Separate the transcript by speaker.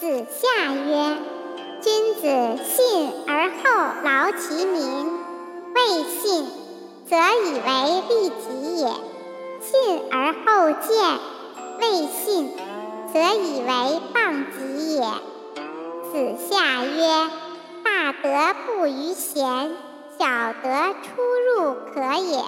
Speaker 1: 子夏曰，君子信而后劳其民，未信则以为利己也，信而后见，未信则以为谤己也。子夏曰，大德不于贤，小德出入可也。